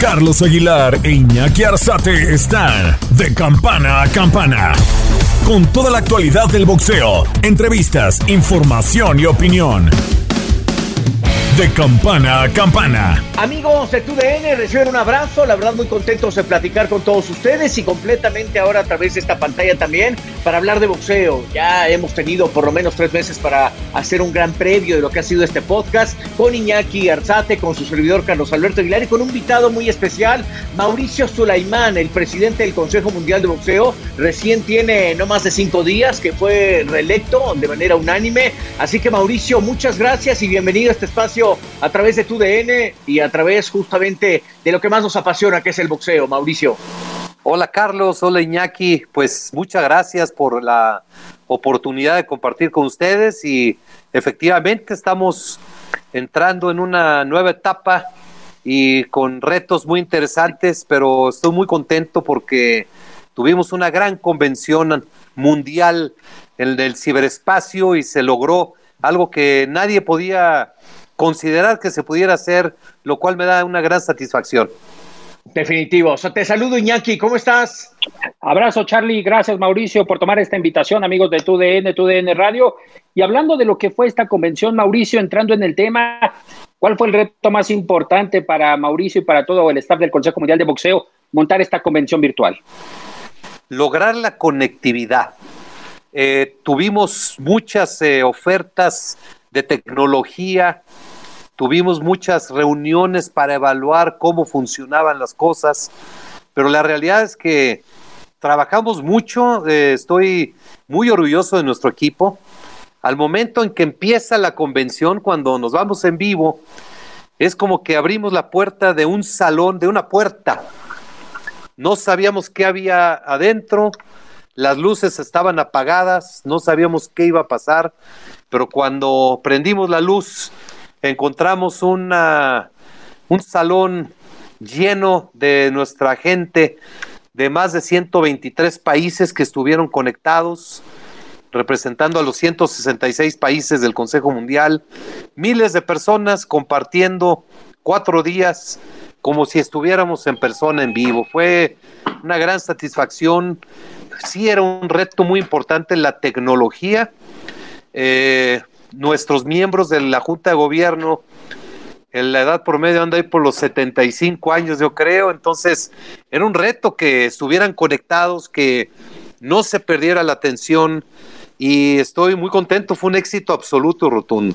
Carlos Aguilar e Iñaki Arzate están de campana a campana. Con toda la actualidad del boxeo, entrevistas, información y opinión. De campana a campana. Amigos de TUDN, reciben un abrazo. La verdad, muy contentos de platicar con todos ustedes y completamente ahora a través de esta pantalla también para hablar de boxeo. Ya hemos tenido por lo menos tres meses para hacer un gran previo de lo que ha sido este podcast con Iñaki Arzate, con su servidor Carlos Alberto Aguilar y con un invitado muy especial, Mauricio Sulaimán, el presidente del Consejo Mundial de Boxeo. Recién tiene no más de cinco días que fue reelecto de manera unánime. Así que, Mauricio, muchas gracias y bienvenido a este espacio a través de tu DN y a través justamente de lo que más nos apasiona, que es el boxeo, Mauricio. Hola Carlos, hola Iñaki, pues muchas gracias por la oportunidad de compartir con ustedes y efectivamente estamos entrando en una nueva etapa y con retos muy interesantes, pero estoy muy contento porque tuvimos una gran convención mundial en el ciberespacio y se logró algo que nadie podía considerar que se pudiera hacer, lo cual me da una gran satisfacción. Definitivo. te saludo, Iñaki. ¿Cómo estás? Abrazo, Charlie. Gracias, Mauricio, por tomar esta invitación, amigos de TUDN, TUDN Radio. Y hablando de lo que fue esta convención, Mauricio, entrando en el tema, ¿cuál fue el reto más importante para Mauricio y para todo el staff del Consejo Mundial de Boxeo montar esta convención virtual? Lograr la conectividad. Eh, tuvimos muchas eh, ofertas de tecnología, tuvimos muchas reuniones para evaluar cómo funcionaban las cosas, pero la realidad es que trabajamos mucho, eh, estoy muy orgulloso de nuestro equipo. Al momento en que empieza la convención, cuando nos vamos en vivo, es como que abrimos la puerta de un salón, de una puerta. No sabíamos qué había adentro, las luces estaban apagadas, no sabíamos qué iba a pasar, pero cuando prendimos la luz encontramos una, un salón lleno de nuestra gente de más de 123 países que estuvieron conectados, representando a los 166 países del Consejo Mundial, miles de personas compartiendo cuatro días como si estuviéramos en persona en vivo. Fue una gran satisfacción. Sí era un reto muy importante la tecnología, eh, nuestros miembros de la Junta de Gobierno, en la edad promedio anda ahí por los 75 años, yo creo, entonces era un reto que estuvieran conectados, que no se perdiera la atención y estoy muy contento, fue un éxito absoluto rotundo.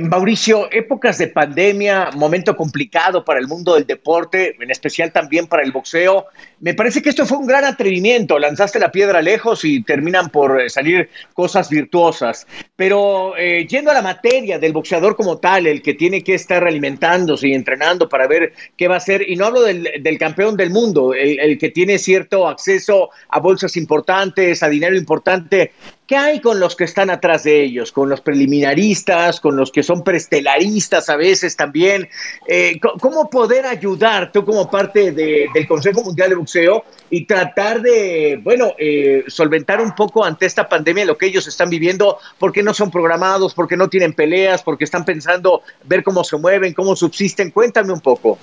Mauricio, épocas de pandemia, momento complicado para el mundo del deporte, en especial también para el boxeo. Me parece que esto fue un gran atrevimiento. Lanzaste la piedra lejos y terminan por eh, salir cosas virtuosas. Pero eh, yendo a la materia del boxeador como tal, el que tiene que estar alimentándose y entrenando para ver qué va a hacer, y no hablo del, campeón del mundo, el que tiene cierto acceso a bolsas importantes, a dinero importante, ¿Qué hay con los que están atrás de ellos? Con los preliminaristas, con los que son prestelaristas a veces también. Eh, ¿Cómo poder ayudar tú como parte del Consejo Mundial de Boxeo y tratar de, bueno, eh, solventar un poco ante esta pandemia lo que ellos están viviendo? Porque no son programados, porque no tienen peleas, porque están pensando ver cómo se mueven, cómo subsisten. Cuéntame un poco.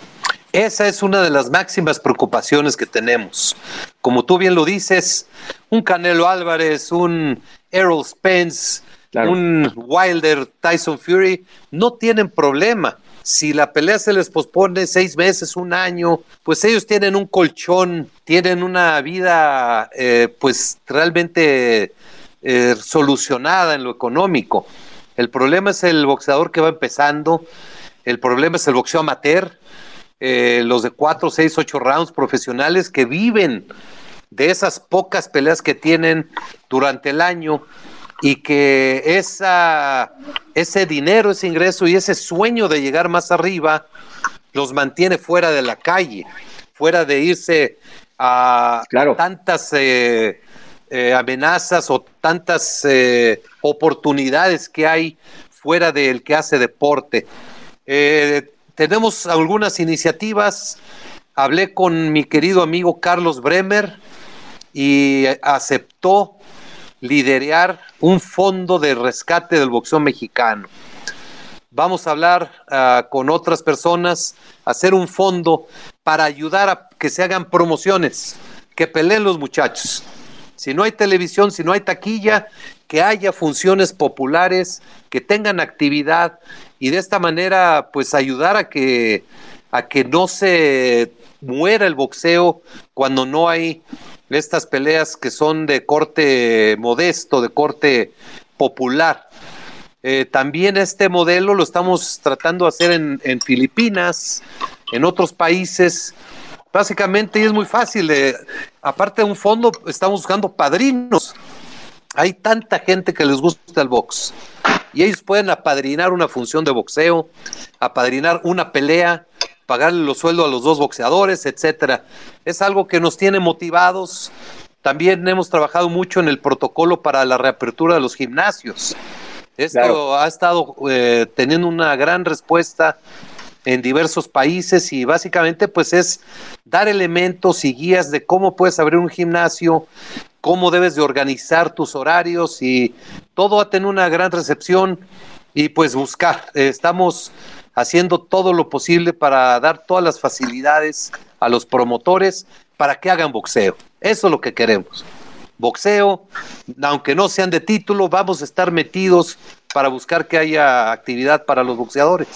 Esa es una de las máximas preocupaciones que tenemos. Como tú bien lo dices, un Canelo Álvarez, un Errol Spence, un Wilder, Tyson Fury, no tienen problema. Si la pelea se les pospone seis meses, un año, pues ellos tienen un colchón, tienen una vida eh, pues realmente eh, solucionada en lo económico. El problema es el boxeador que va empezando, el problema es el boxeo amateur, eh, los de cuatro, seis, ocho rounds profesionales que viven de esas pocas peleas que tienen durante el año y que esa, ese dinero, ese ingreso y ese sueño de llegar más arriba los mantiene fuera de la calle, fuera de irse a tantas eh, eh, amenazas o tantas oportunidades que hay fuera del que hace deporte. Tenemos algunas iniciativas. Hablé con mi querido amigo Carlos Bremer y aceptó liderar un fondo de rescate del boxeo mexicano. vamos a hablar uh, con otras personas, hacer un fondo para ayudar a que se hagan promociones, que peleen los muchachos. Si no hay televisión, si no hay taquilla, que haya funciones populares, que tengan actividad y de esta manera pues ayudar a que a que no se muera el boxeo cuando no hay estas peleas que son de corte modesto, de corte popular. Eh, también este modelo lo estamos tratando de hacer en, en Filipinas, en otros países. Básicamente y es muy fácil. Eh, aparte de un fondo, estamos buscando padrinos. Hay tanta gente que les gusta el box y ellos pueden apadrinar una función de boxeo, apadrinar una pelea, pagarle los sueldos a los dos boxeadores, etcétera. Es algo que nos tiene motivados. También hemos trabajado mucho en el protocolo para la reapertura de los gimnasios. Esto claro. ha estado eh, teniendo una gran respuesta en diversos países y básicamente pues es dar elementos y guías de cómo puedes abrir un gimnasio, cómo debes de organizar tus horarios y todo ha tenido una gran recepción y pues buscar. Estamos haciendo todo lo posible para dar todas las facilidades a los promotores para que hagan boxeo. Eso es lo que queremos. Boxeo, aunque no sean de título, vamos a estar metidos para buscar que haya actividad para los boxeadores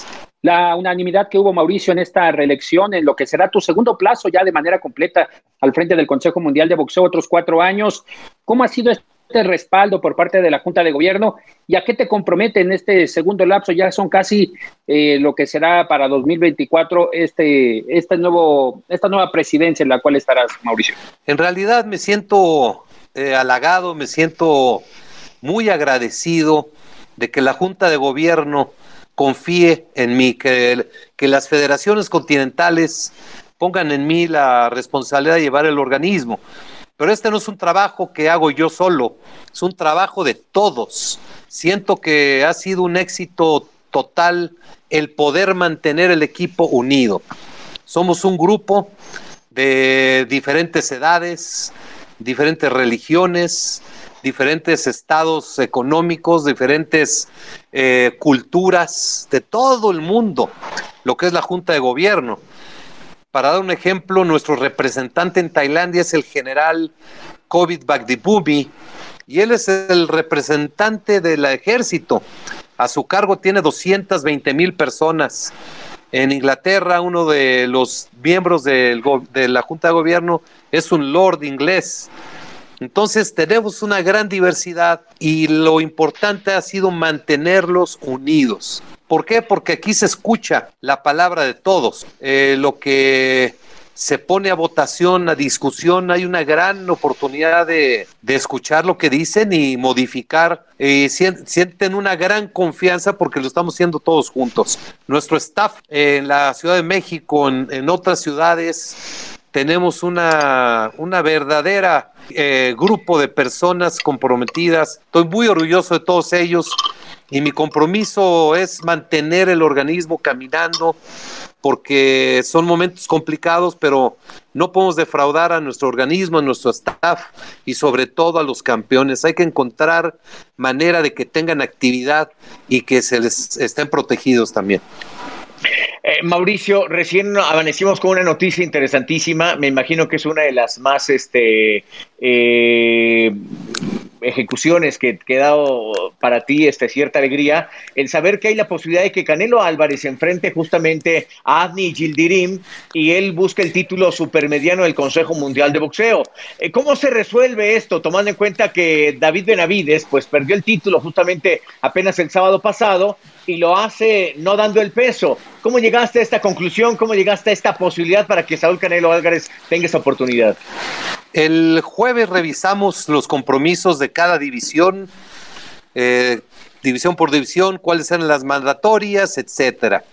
la unanimidad que hubo, Mauricio, en esta reelección, en lo que será tu segundo plazo ya de manera completa al frente del Consejo Mundial de Boxeo, otros cuatro años. ¿Cómo ha sido este respaldo por parte de la Junta de Gobierno y a qué te compromete en este segundo lapso? Ya son casi eh, lo que será para 2024 este, este nuevo, esta nueva presidencia en la cual estarás, Mauricio. En realidad me siento eh, halagado, me siento muy agradecido de que la Junta de Gobierno confíe en mí, que, que las federaciones continentales pongan en mí la responsabilidad de llevar el organismo. Pero este no es un trabajo que hago yo solo, es un trabajo de todos. Siento que ha sido un éxito total el poder mantener el equipo unido. Somos un grupo de diferentes edades, diferentes religiones, diferentes estados económicos, diferentes eh, culturas de todo el mundo, lo que es la Junta de Gobierno. Para dar un ejemplo, nuestro representante en Tailandia es el general Covid Bagdipumi y él es el representante del ejército. A su cargo tiene 220 mil personas. En Inglaterra, uno de los miembros de la Junta de Gobierno es un lord inglés. Entonces tenemos una gran diversidad y lo importante ha sido mantenerlos unidos. ¿Por qué? Porque aquí se escucha la palabra de todos. Eh, lo que se pone a votación, a discusión, hay una gran oportunidad de, escuchar lo que dicen y modificar. Eh, sienten una gran confianza porque lo estamos haciendo todos juntos. Nuestro staff en la Ciudad de México, en, otras ciudades, tenemos una, una verdadera eh, grupo de personas comprometidas. Estoy muy orgulloso de todos ellos y mi compromiso es mantener el organismo caminando porque son momentos complicados, pero no podemos defraudar a nuestro organismo, a nuestro staff y sobre todo a los campeones. Hay que encontrar manera de que tengan actividad y que se les estén protegidos también. Eh, Mauricio, recién amanecimos con una noticia interesantísima. Me imagino que es una de las más este, eh, ejecuciones que, he dado para ti este, cierta alegría, el saber que hay la posibilidad de que Canelo Álvarez se enfrente justamente a Adni Gildirim y él busque el título supermediano del Consejo Mundial de Boxeo. Eh, ¿Cómo se resuelve esto, tomando en cuenta que David Benavides pues, perdió el título justamente apenas el sábado pasado y lo hace no dando el peso? ¿Cómo llegaste a esta conclusión? ¿Cómo llegaste a esta posibilidad para que Saúl Canelo Álvarez tenga esa oportunidad? El jueves revisamos los compromisos de cada división, eh, división por división, cuáles eran las mandatorias, etcétera.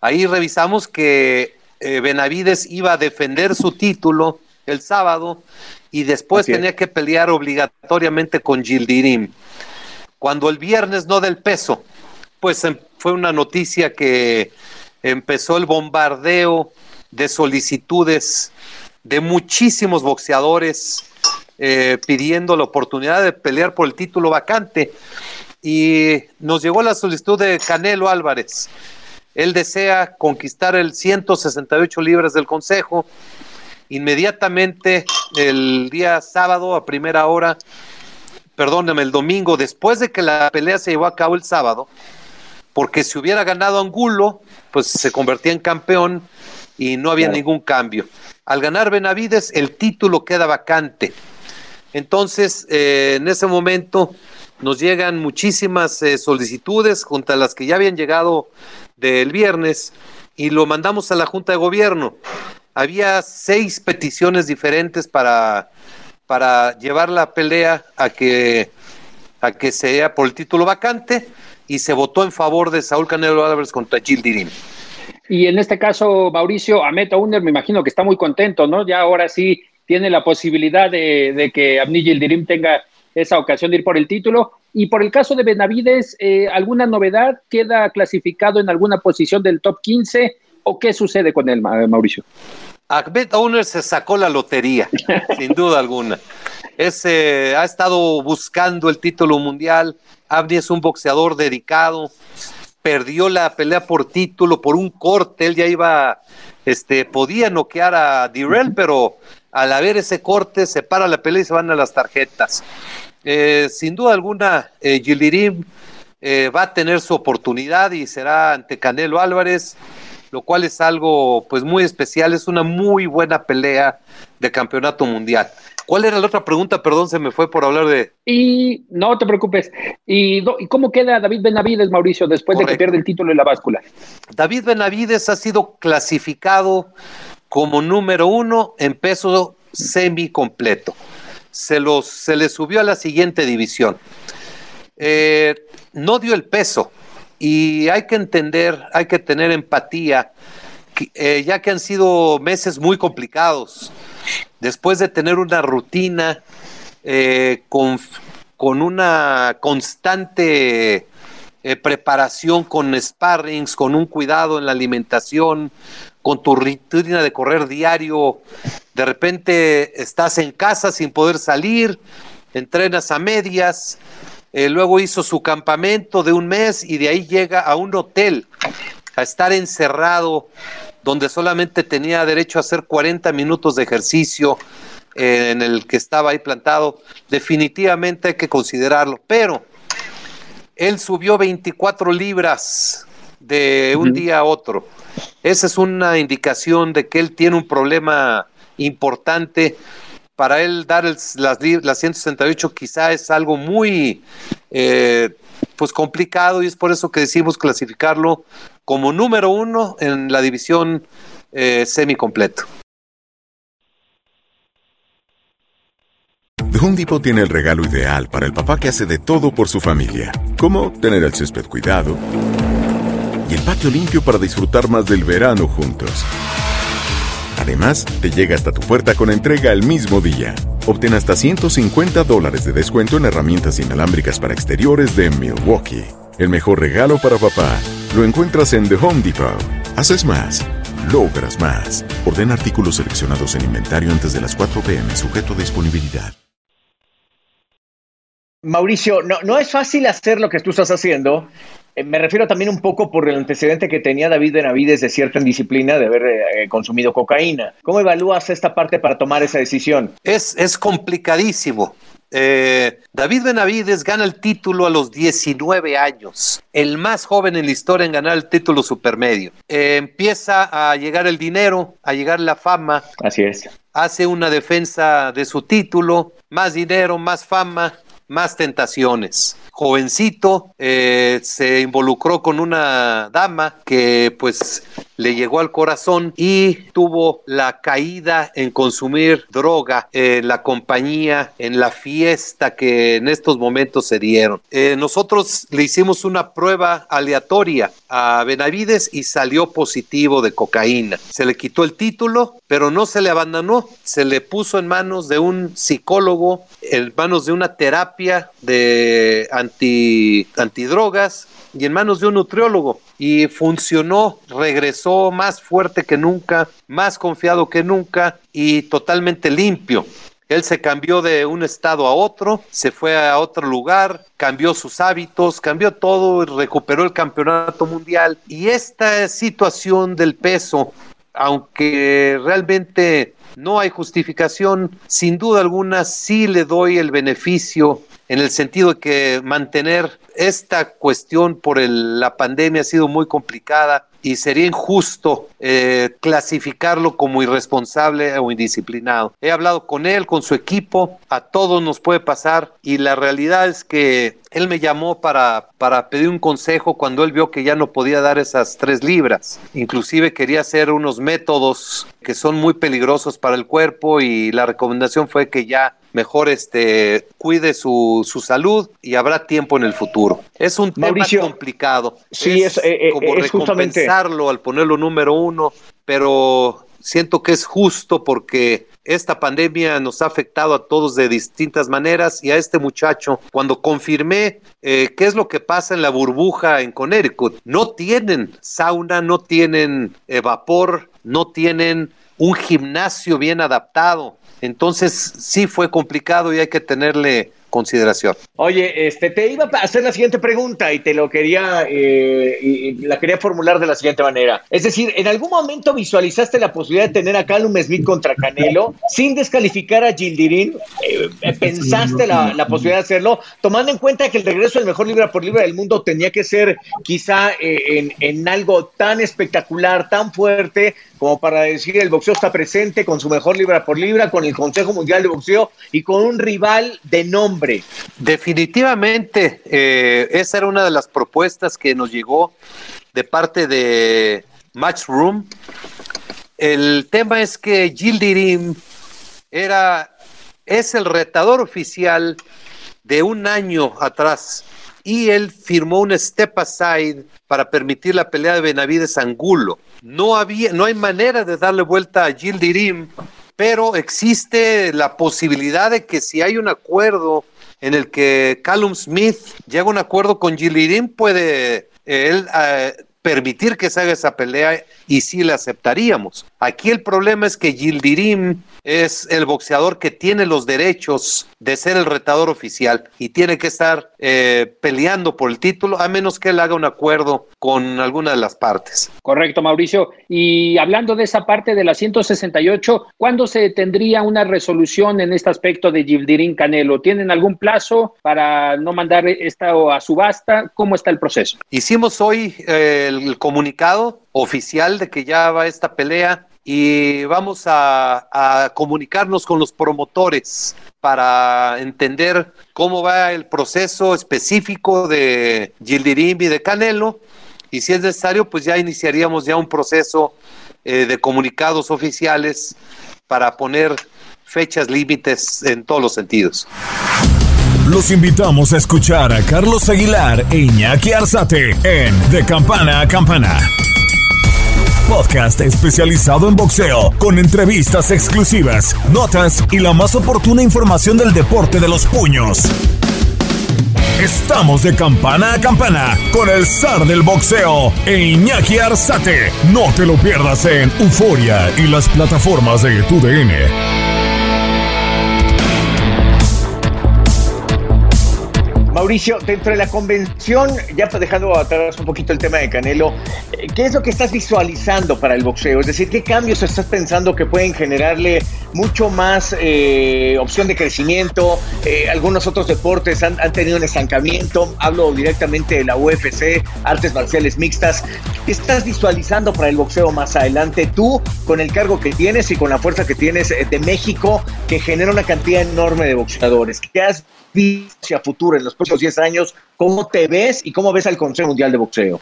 Ahí revisamos que eh, Benavides iba a defender su título el sábado y después tenía que pelear obligatoriamente con Gildirim. Cuando el viernes no del peso, pues em, fue una noticia que empezó el bombardeo de solicitudes de muchísimos boxeadores eh, pidiendo la oportunidad de pelear por el título vacante. y nos llegó la solicitud de Canelo Álvarez. Él desea conquistar el 168 libras del Consejo. Inmediatamente el día sábado a primera hora, perdóname, el domingo, después de que la pelea se llevó a cabo el sábado, porque si hubiera ganado Angulo, pues se convertía en campeón y no había ningún cambio. Al ganar Benavides, el título queda vacante. Entonces, eh, en ese momento nos llegan muchísimas eh, solicitudes junto a las que ya habían llegado del viernes y lo mandamos a la Junta de Gobierno. Había seis peticiones diferentes para, para llevar la pelea a que, a que sea por el título vacante y se votó en favor de Saúl Canelo Álvarez contra Gil Dirim. Y en este caso, Mauricio Amet Uner, me imagino que está muy contento, ¿no? Ya ahora sí tiene la posibilidad de, que Abni Dirim tenga esa ocasión de ir por el título. Y por el caso de Benavides, eh, ¿alguna novedad? ¿Queda clasificado en alguna posición del top 15? ¿O qué sucede con él, Mauricio? Ahmed Owner se sacó la lotería, sin duda alguna. Ese, ha estado buscando el título mundial. Abdi es un boxeador dedicado. Perdió la pelea por título, por un corte. Él ya iba, este, podía noquear a Direl, pero al haber ese corte, se para la pelea y se van a las tarjetas. Eh, sin duda alguna, eh, Gilirim eh, va a tener su oportunidad y será ante Canelo Álvarez, lo cual es algo pues muy especial, es una muy buena pelea de campeonato mundial. ¿Cuál era la otra pregunta? Perdón, se me fue por hablar de... Y no te preocupes. ¿Y, cómo queda David Benavides, Mauricio, después de que pierde el título en la báscula? David Benavides ha sido clasificado como número uno en peso semi completo. Se, los, se le subió a la siguiente división. Eh, no dio el peso y hay que entender, hay que tener empatía, eh, ya que han sido meses muy complicados. Después de tener una rutina eh, con, con, una constante preparación con sparrings, con un cuidado en la alimentación, con tu rutina de correr diario, de repente estás en casa sin poder salir, entrenas a medias, eh, luego hizo su campamento de un mes y de ahí llega a un hotel a estar encerrado donde solamente tenía derecho a hacer 40 minutos de ejercicio eh, en el que estaba ahí plantado, definitivamente hay que considerarlo, pero él subió 24 libras de un día a otro. Esa es una indicación de que él tiene un problema importante. Para él dar las, las 168 quizá es algo muy eh, pues complicado y es por eso que decimos clasificarlo como número uno en la división eh, semi-completo. The Home Depot tiene el regalo ideal para el papá que hace de todo por su familia, como tener el césped cuidado y el patio limpio para disfrutar más del verano juntos. Además, te llega hasta tu puerta con entrega el mismo día. Obtén hasta 150 dólares de descuento en herramientas inalámbricas para exteriores de Milwaukee. El mejor regalo para papá lo encuentras en The Home Depot. Haces más, logras más. Orden artículos seleccionados en inventario antes de las 4 pm, sujeto a disponibilidad. Mauricio, no, no es fácil hacer lo que tú estás haciendo me refiero también un poco por el antecedente que tenía David Benavides de cierta indisciplina de haber eh, consumido cocaína. ¿Cómo evalúas esta parte para tomar esa decisión? Es, es complicadísimo. Eh, David Benavides gana el título a los 19 años, el más joven en la historia en ganar el título supermedio. empieza a llegar el dinero, a llegar la fama. Así es. Hace una defensa de su título, más dinero, más fama, más tentaciones jovencito, eh, se involucró con una dama que pues le llegó al corazón y tuvo la caída en consumir droga en la compañía, en la fiesta que en estos momentos se dieron. Eh, nosotros le hicimos una prueba aleatoria a Benavides y salió positivo de cocaína. Se le quitó el título, pero no se le abandonó, se le puso en manos de un psicólogo, en manos de una terapia de anti, antidrogas y en manos de un nutriólogo y funcionó, regresó más fuerte que nunca, más confiado que nunca y totalmente limpio. Él se cambió de un estado a otro, se fue a otro lugar, cambió sus hábitos, cambió todo, recuperó el campeonato mundial. Y esta situación del peso, aunque realmente no hay justificación, sin duda alguna sí le doy el beneficio en el sentido de que mantener esta cuestión por la pandemia ha sido muy complicada y sería injusto eh, clasificarlo como irresponsable o indisciplinado. He hablado con él, con su equipo, a todos nos puede pasar y la realidad es que él me llamó para, para pedir un consejo cuando él vio que ya no podía dar esas tres libras. Inclusive quería hacer unos métodos que son muy peligrosos para el cuerpo y la recomendación fue que ya mejor este cuide su, su salud y habrá tiempo en el futuro. Es un tema complicado. Sí, es, eh, eh, como recompensarlo al ponerlo número uno, pero siento que es justo porque esta pandemia nos ha afectado a todos de distintas maneras y a este muchacho, cuando confirmé eh, qué es lo que pasa en la burbuja en Connecticut, no tienen sauna, no tienen vapor, no tienen un gimnasio bien adaptado. Entonces sí fue complicado y hay que tenerle consideración. Oye, este, te iba a hacer la siguiente pregunta y te lo quería, eh, la quería formular de la siguiente manera. Es decir, ¿en algún momento visualizaste la posibilidad de tener a Callum Smith contra Canelo sin descalificar a Gildirín? Eh, ¿Pensaste la, la, posibilidad de hacerlo? Tomando en cuenta que el regreso del mejor libra por libra del mundo tenía que ser quizá eh, en, en algo tan espectacular, tan fuerte, como para decir el boxeo está presente con su mejor libra por libra, con el Consejo Mundial de Boxeo y con un rival de nombre. Definitivamente, eh, esa era una de las propuestas que nos llegó de parte de Matchroom. El tema es que Gildirim era, es el retador oficial de un año atrás y él firmó un step aside para permitir la pelea de Benavides Angulo no, había, no hay manera de darle vuelta a Gildirim, pero existe la posibilidad de que si hay un acuerdo en el que Callum Smith llega a un acuerdo con Gildirim, puede eh, él eh, permitir que se haga esa pelea y sí la aceptaríamos. Aquí el problema es que Gildirim es el boxeador que tiene los derechos de ser el retador oficial y tiene que estar eh, peleando por el título a menos que él haga un acuerdo con alguna de las partes. Correcto, Mauricio. Y hablando de esa parte de la 168, ¿cuándo se tendría una resolución en este aspecto de Gildirim Canelo? ¿Tienen algún plazo para no mandar esta a subasta? ¿Cómo está el proceso? Hicimos hoy eh, el comunicado oficial de que ya va esta pelea y vamos a, comunicarnos con los promotores para entender cómo va el proceso específico de Gildirim y de Canelo y si es necesario pues ya iniciaríamos ya un proceso eh, de comunicados oficiales para poner fechas límites en todos los sentidos. Los invitamos a escuchar a Carlos Aguilar e Iñaki Arzate en De Campana a Campana podcast especializado en boxeo, con entrevistas exclusivas, notas y la más oportuna información del deporte de los puños. Estamos de campana a campana con el zar del boxeo e Iñaki Arzate. No te lo pierdas en Euforia y las plataformas de TUDN. Mauricio, dentro de la convención, ya dejando atrás un poquito el tema de Canelo, eh, ¿qué es lo que estás visualizando para el boxeo? Es decir, ¿qué cambios estás pensando que pueden generarle mucho más eh, opción de crecimiento? Eh, algunos otros deportes han, tenido un estancamiento. Hablo directamente de la UFC, artes marciales mixtas. ¿Qué estás visualizando para el boxeo más adelante tú, con el cargo que tienes y con la fuerza que tienes de México, que genera una cantidad enorme de boxeadores? ¿Qué has hacia futuro en los próximos 10 años, ¿cómo te ves y cómo ves al Consejo Mundial de Boxeo?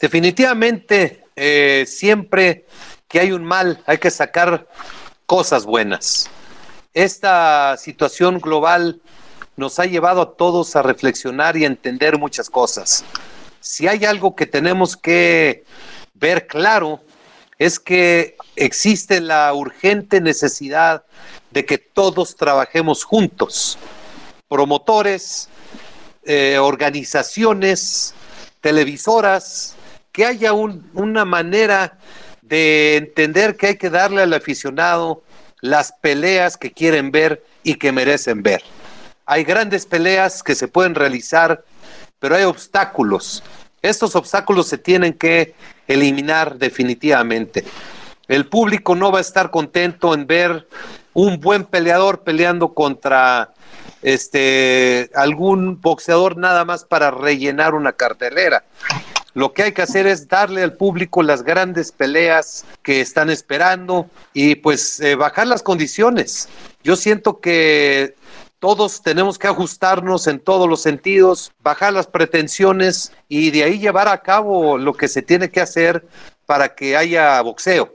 Definitivamente, eh, siempre que hay un mal, hay que sacar cosas buenas. Esta situación global nos ha llevado a todos a reflexionar y a entender muchas cosas. Si hay algo que tenemos que ver claro, es que existe la urgente necesidad de que todos trabajemos juntos, promotores, eh, organizaciones, televisoras, que haya una manera de entender que hay que darle al aficionado las peleas que quieren ver y que merecen ver. Hay grandes peleas que se pueden realizar, pero hay obstáculos. Estos obstáculos se tienen que eliminar definitivamente. El público no va a estar contento en ver un buen peleador peleando contra este algún boxeador nada más para rellenar una cartelera. Lo que hay que hacer es darle al público las grandes peleas que están esperando y pues eh, bajar las condiciones. Yo siento que todos tenemos que ajustarnos en todos los sentidos, bajar las pretensiones y de ahí llevar a cabo lo que se tiene que hacer para que haya boxeo.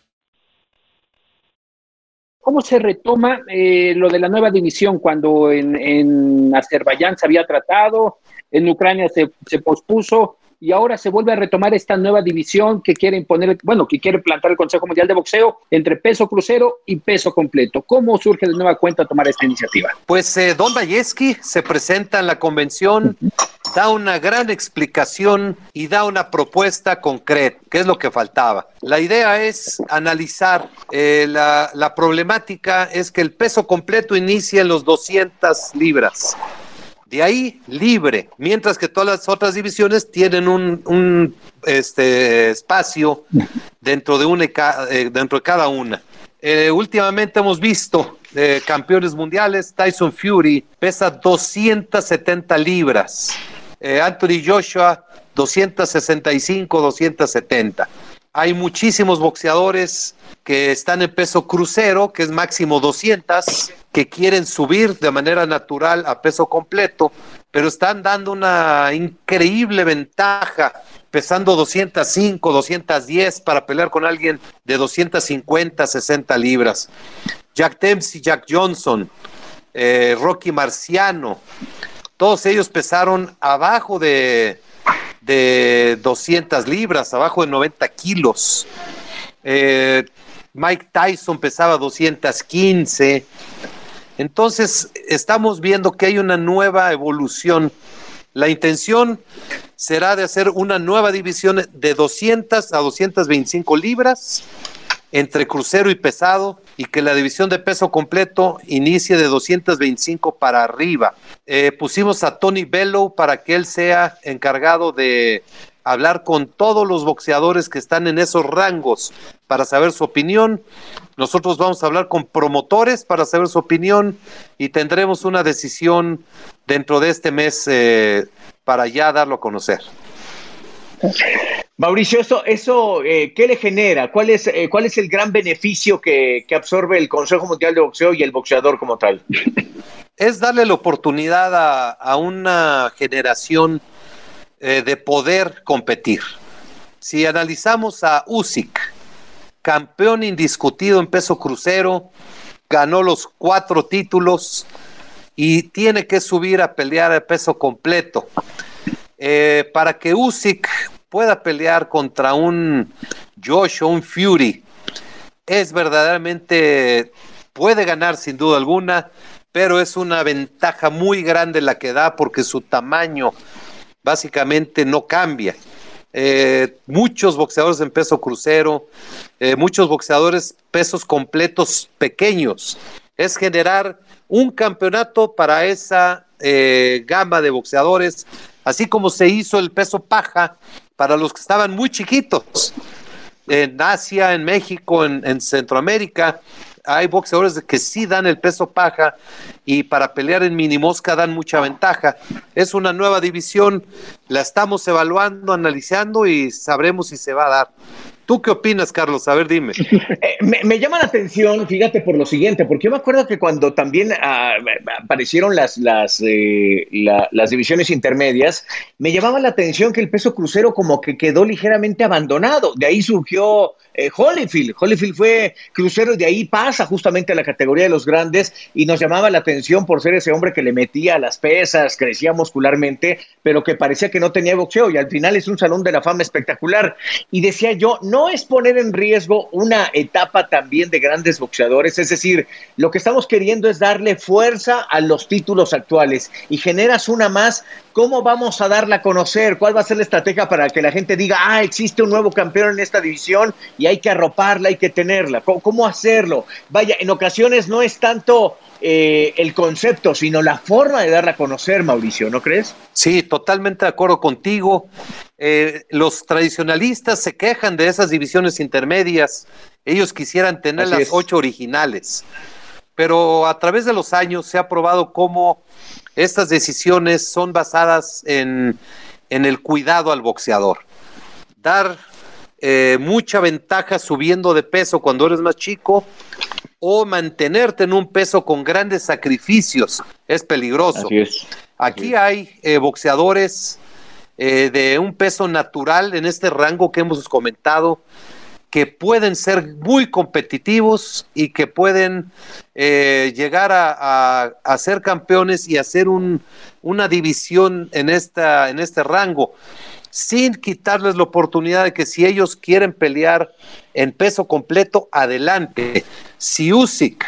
¿Cómo se retoma eh, lo de la nueva división cuando en, en, Azerbaiyán se había tratado, en Ucrania se, se, pospuso y ahora se vuelve a retomar esta nueva división que quiere imponer, bueno, que quiere plantar el Consejo Mundial de Boxeo entre peso crucero y peso completo? ¿Cómo surge de nueva cuenta tomar esta iniciativa? Pues eh, Don Bayeski se presenta en la convención, da una gran explicación y da una propuesta concreta, que es lo que faltaba. La idea es analizar eh, la, la, problemática, es que el peso completo inicia en los 200 libras. De ahí libre, mientras que todas las otras divisiones tienen un, un este, espacio dentro de, una, eh, dentro de cada una. Eh, últimamente hemos visto eh, campeones mundiales, Tyson Fury pesa 270 libras, eh, Anthony Joshua 265, 270. Hay muchísimos boxeadores que están en peso crucero, que es máximo 200, que quieren subir de manera natural a peso completo, pero están dando una increíble ventaja, pesando 205, 210 para pelear con alguien de 250, 60 libras. Jack Dempsey, Jack Johnson, eh, Rocky Marciano, todos ellos pesaron abajo de, de 200 libras, abajo de 90 kilos. Eh, Mike Tyson pesaba 215. Entonces, estamos viendo que hay una nueva evolución. La intención será de hacer una nueva división de 200 a 225 libras entre crucero y pesado y que la división de peso completo inicie de 225 para arriba. Eh, pusimos a Tony Bello para que él sea encargado de hablar con todos los boxeadores que están en esos rangos para saber su opinión. Nosotros vamos a hablar con promotores para saber su opinión y tendremos una decisión dentro de este mes eh, para ya darlo a conocer. Mauricio, eso, eso eh, ¿qué le genera? ¿Cuál es, eh, ¿Cuál es el gran beneficio que, absorbe el Consejo Mundial de Boxeo y el boxeador como tal? Es darle la oportunidad a, una generación eh, de poder competir. Si analizamos a Usyk, campeón indiscutido en peso crucero, ganó los cuatro títulos y tiene que subir a pelear a peso completo. Para que Usyk pueda pelear contra un Joshua, un Fury, es verdaderamente, puede ganar sin duda alguna, pero es una ventaja muy grande la que da porque su tamaño básicamente no cambia. Eh, muchos boxeadores en peso crucero, eh, muchos boxeadores pesos completos pequeños. Es generar un campeonato para esa eh, gama de boxeadores así como se hizo el peso paja para los que estaban muy chiquitos. En Asia, en México, en, Centroamérica, hay boxeadores que sí dan el peso paja y para pelear en mini mosca dan mucha ventaja. Es una nueva división, la estamos evaluando, analizando y sabremos si se va a dar. ¿Tú qué opinas, Carlos? A ver, dime. Eh, me, llama la atención, fíjate, por lo siguiente, porque yo me acuerdo que cuando también ah, aparecieron las, las, eh, las divisiones intermedias, me llamaba la atención que el peso crucero como que quedó ligeramente abandonado. De ahí surgió eh, Holyfield. Holyfield fue crucero y de ahí pasa justamente a la categoría de los grandes y nos llamaba la atención por ser ese hombre que le metía las pesas, crecía muscularmente, pero que parecía que no tenía boxeo y al final es un salón de la fama espectacular. Y decía yo, no es poner en riesgo una etapa también de grandes boxeadores, es decir, lo que estamos queriendo es darle fuerza a los títulos actuales y generas una más, ¿cómo vamos a darla a conocer? ¿Cuál va a ser la estrategia para que la gente diga, ah, existe un nuevo campeón en esta división y hay que arroparla, hay que tenerla? ¿Cómo, hacerlo? Vaya, en ocasiones no es tanto eh, el concepto, sino la forma de darla a conocer, Mauricio, ¿no crees? Sí, totalmente de acuerdo contigo. Eh, los tradicionalistas se quejan de esas divisiones intermedias. Ellos quisieran tener las ocho originales. Pero a través de los años se ha probado cómo estas decisiones son basadas en, el cuidado al boxeador. Dar eh, mucha ventaja subiendo de peso cuando eres más chico o mantenerte en un peso con grandes sacrificios es peligroso. Aquí hay eh, boxeadores eh, de un peso natural en este rango que hemos comentado que pueden ser muy competitivos y que pueden eh, llegar a, ser campeones y hacer un, una división en, esta, en este rango, sin quitarles la oportunidad de que si ellos quieren pelear en peso completo, adelante. Si Usyk,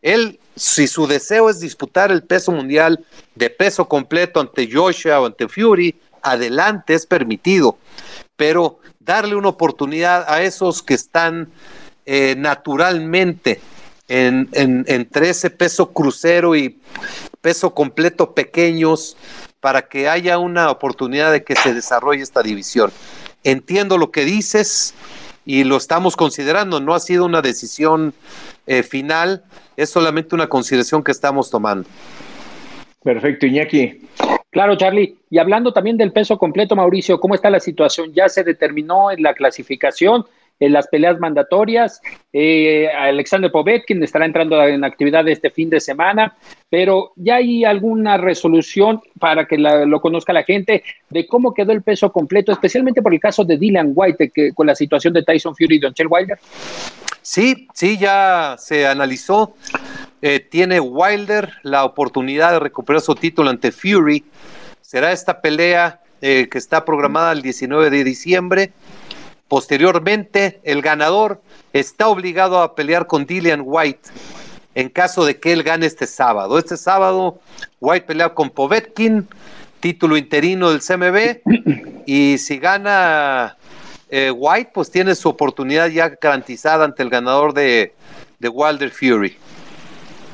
él, si su deseo es disputar el peso mundial de peso completo ante Joshua o ante Fury, adelante, es permitido. Pero darle una oportunidad a esos que están eh, naturalmente en, entre ese peso crucero y peso completo pequeños para que haya una oportunidad de que se desarrolle esta división. Entiendo lo que dices y lo estamos considerando, no ha sido una decisión eh, final, es solamente una consideración que estamos tomando. Perfecto, Iñaki. Claro, Charlie. Y hablando también del peso completo, Mauricio, ¿cómo está la situación? ¿Ya se determinó en la clasificación, en las peleas mandatorias? Eh, Alexander Povetkin estará entrando en actividad este fin de semana, pero ¿ya hay alguna resolución para que lo conozca la gente de cómo quedó el peso completo, especialmente por el caso de Dylan White, que, con la situación de Tyson Fury y Don Wilder? Sí, sí, ya se analizó. Eh, tiene Wilder la oportunidad de recuperar su título ante Fury. Será esta pelea eh, que está programada el 19 de diciembre. Posteriormente, el ganador está obligado a pelear con Dillian White en caso de que él gane este sábado. Este sábado, White pelea con Povetkin, título interino del CMB, y si gana eh, White, pues tiene su oportunidad ya garantizada ante el ganador de, de Wilder Fury.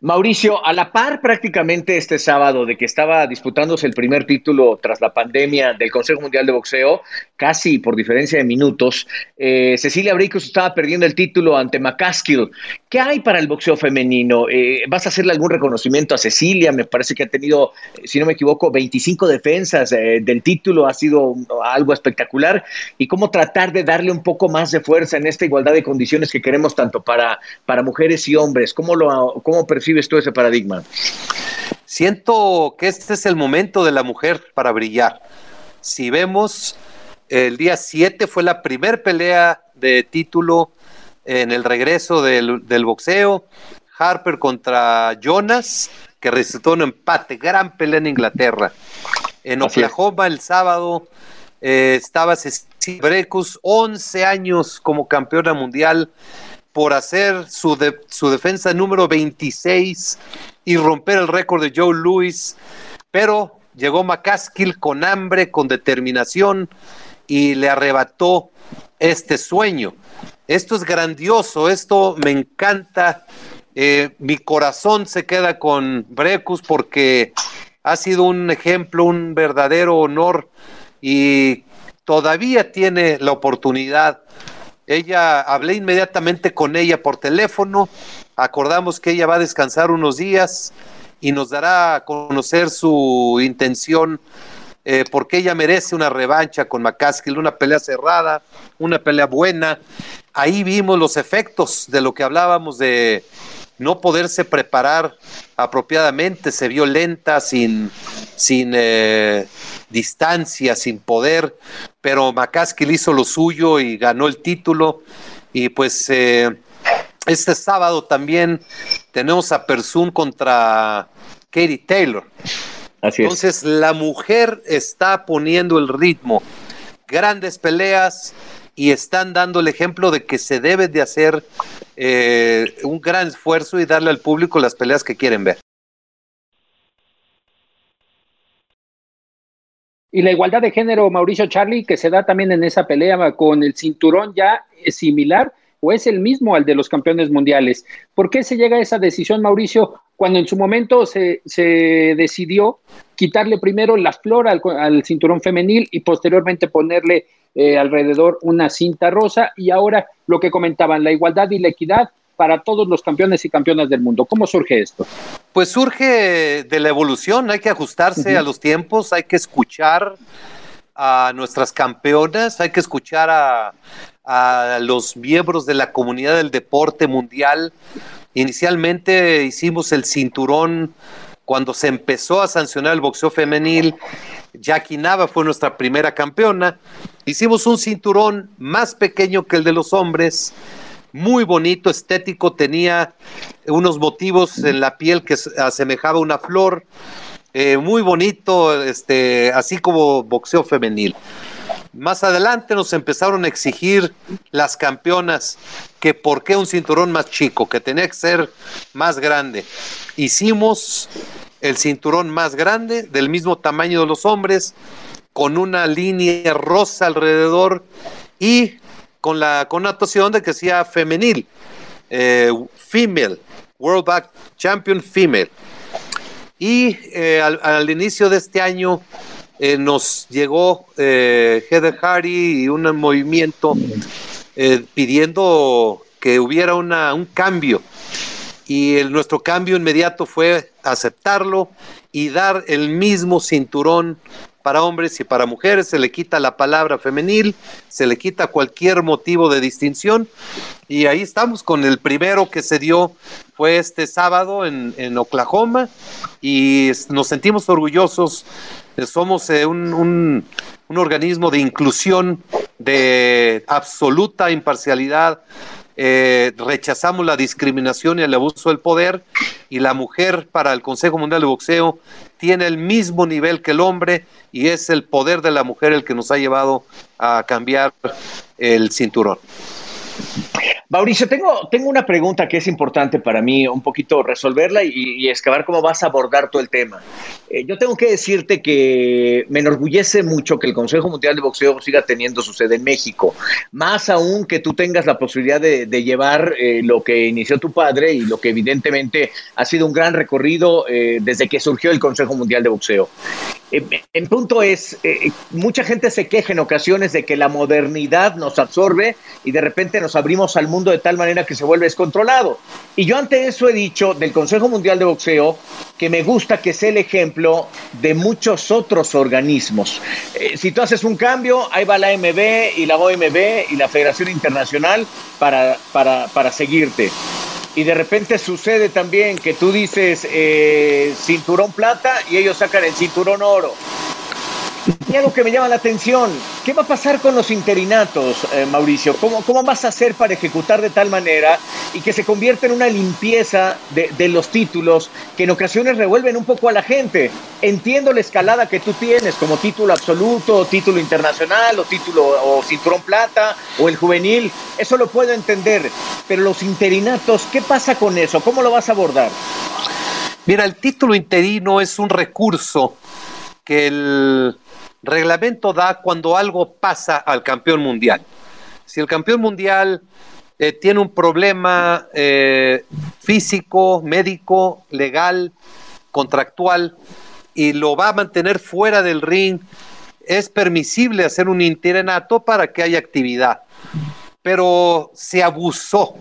Mauricio, a la par prácticamente este sábado de que estaba disputándose el primer título tras la pandemia del Consejo Mundial de Boxeo, casi por diferencia de minutos, eh, Cecilia Bricos estaba perdiendo el título ante McCaskill. ¿Qué hay para el boxeo femenino? Eh, ¿Vas a hacerle algún reconocimiento a Cecilia? Me parece que ha tenido, eh, si no me equivoco, 25 defensas del título, ha sido algo espectacular. ¿Y cómo tratar de darle un poco más de fuerza en esta igualdad de condiciones que queremos tanto para, para mujeres y hombres? ¿Cómo, lo, cómo tú ese paradigma? Siento que este es el momento de la mujer para brillar. Si vemos el día 7 fue la primer pelea de título en el regreso del, boxeo. Harper contra Jonas, que resultó un empate, gran pelea en Inglaterra. En Oklahoma el sábado eh, estaba Cecilia Brecus, 11 años como campeona mundial por hacer su, su defensa número 26 y romper el récord de Joe Louis, pero llegó McCaskill con hambre, con determinación, y le arrebató este sueño. Esto es grandioso, esto me encanta. Eh, mi corazón se queda con Brecus porque ha sido un ejemplo, un verdadero honor y todavía tiene la oportunidad. Ella, hablé inmediatamente con ella por teléfono, acordamos que ella va a descansar unos días y nos dará a conocer su intención eh, porque ella merece una revancha con McCaskill, una pelea cerrada, una pelea buena. Ahí vimos los efectos de lo que hablábamos de no poderse preparar apropiadamente, se vio lenta, sin, sin, eh, distancia, sin poder, pero McCaskill hizo lo suyo y ganó el título. Y pues eh, este sábado también tenemos a Persun contra Katie Taylor. Así Entonces la mujer está poniendo el ritmo. Grandes peleas y están dando el ejemplo de que se debe de hacer eh, un gran esfuerzo y darle al público las peleas que quieren ver. Y la igualdad de género, Mauricio Charlie, que se da también en esa pelea con el cinturón ya similar o es el mismo al de los campeones mundiales. ¿Por qué se llega a esa decisión, Mauricio, cuando en su momento se, decidió quitarle primero la flor al, cinturón femenil y posteriormente ponerle eh, alrededor una cinta rosa y ahora lo que comentaban, la igualdad y la equidad para todos los campeones y campeonas del mundo. ¿Cómo surge esto? Pues surge de la evolución, hay que ajustarse a los tiempos, hay que escuchar a nuestras campeonas, hay que escuchar a, a los miembros de la comunidad del deporte mundial. Inicialmente hicimos el cinturón cuando se empezó a sancionar el boxeo femenil. Jackie Nava fue nuestra primera campeona. Hicimos un cinturón más pequeño que el de los hombres, muy bonito, estético, tenía unos motivos en la piel que asemejaba una flor, eh, muy bonito, este, así como boxeo femenil. Más adelante nos empezaron a exigir las campeonas que por qué un cinturón más chico, que tenía que ser más grande. Hicimos el cinturón más grande, del mismo tamaño de los hombres, con una línea rosa alrededor y con la connotación de que sea femenil, eh, female, World Back Champion female. Y eh, al, inicio de este año eh, nos llegó Heather Hardy y un movimiento pidiendo que hubiera una, un cambio. Y el, nuestro cambio inmediato fue aceptarlo y dar el mismo cinturón para hombres y para mujeres, se le quita la palabra femenil, se le quita cualquier motivo de distinción. Y ahí estamos con el primero que se dio fue este sábado en, Oklahoma y nos sentimos orgullosos, somos eh, un, un organismo de inclusión, de absoluta imparcialidad, eh, rechazamos la discriminación y el abuso del poder y la mujer para el Consejo Mundial de Boxeo tiene el mismo nivel que el hombre y es el poder de la mujer el que nos ha llevado a cambiar el cinturón. Mauricio, tengo, tengo una pregunta que es importante para mí, un poquito resolverla y, y excavar cómo vas a abordar todo el tema. Eh, yo tengo que decirte que me enorgullece mucho que el Consejo Mundial de Boxeo siga teniendo su sede en México, más aún que tú tengas la posibilidad de, llevar eh, lo que inició tu padre y lo que evidentemente ha sido un gran recorrido eh, desde que surgió el Consejo Mundial de Boxeo. El punto es, mucha gente se queja en ocasiones de que la modernidad nos absorbe y de repente nos abrimos al mundo de tal manera que se vuelve descontrolado. Y yo ante eso he dicho del Consejo Mundial de Boxeo que me gusta que sea el ejemplo de muchos otros organismos. Eh, si tú haces un cambio, ahí va la MB y la OMB y la Federación Internacional para, para, para seguirte. Y de repente sucede también que tú dices eh, cinturón plata y ellos sacan el cinturón oro. Y algo que me llama la atención, ¿qué va a pasar con los interinatos, eh, Mauricio? ¿Cómo, ¿Cómo, vas a hacer para ejecutar de tal manera y que se convierta en una limpieza de, de, los títulos que en ocasiones revuelven un poco a la gente? Entiendo la escalada que tú tienes como título absoluto, título internacional, o título o cinturón plata, o el juvenil, eso lo puedo entender, pero los interinatos, ¿qué pasa con eso? ¿Cómo lo vas a abordar? Mira, el título interino es un recurso que el reglamento da cuando algo pasa al campeón mundial. Si el campeón mundial eh, tiene un problema eh, físico, médico, legal, contractual, y lo va a mantener fuera del ring, es permisible hacer un interinato para que haya actividad. Pero se abusó.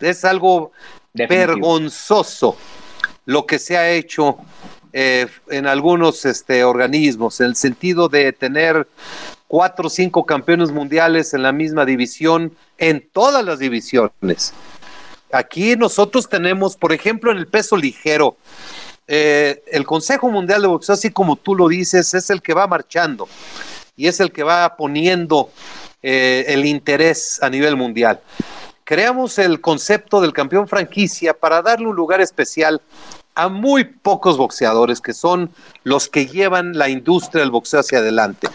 Es algo vergonzoso lo que se ha hecho eh, en algunos este, organismos, en el sentido de tener cuatro o cinco campeones mundiales en la misma división, en todas las divisiones. Aquí nosotros tenemos, por ejemplo, en el peso ligero, eh, el Consejo Mundial de Boxeo, así como tú lo dices, es el que va marchando y es el que va poniendo eh, el interés a nivel mundial. Creamos el concepto del campeón franquicia para darle un lugar especial a muy pocos boxeadores que son los que llevan la industria del boxeo hacia adelante.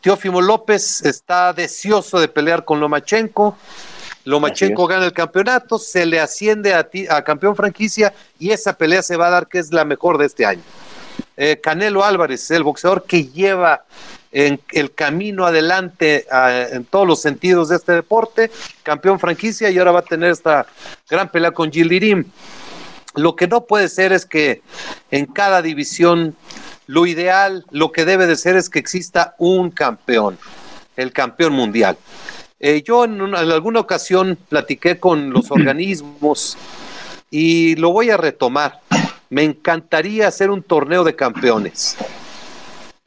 Teófimo López está deseoso de pelear con Lomachenko. Lomachenko gana el campeonato, se le asciende a, a, campeón franquicia y esa pelea se va a dar que es la mejor de este año. Eh, Canelo Álvarez, el boxeador que lleva en el camino adelante en todos los sentidos de este deporte, campeón franquicia y ahora va a tener esta gran pelea con Gildirim. Lo que no puede ser es que en cada división lo ideal, lo que debe de ser es que exista un campeón, el campeón mundial. Eh, yo en, en, alguna ocasión platiqué con los organismos y lo voy a retomar. Me encantaría hacer un torneo de campeones.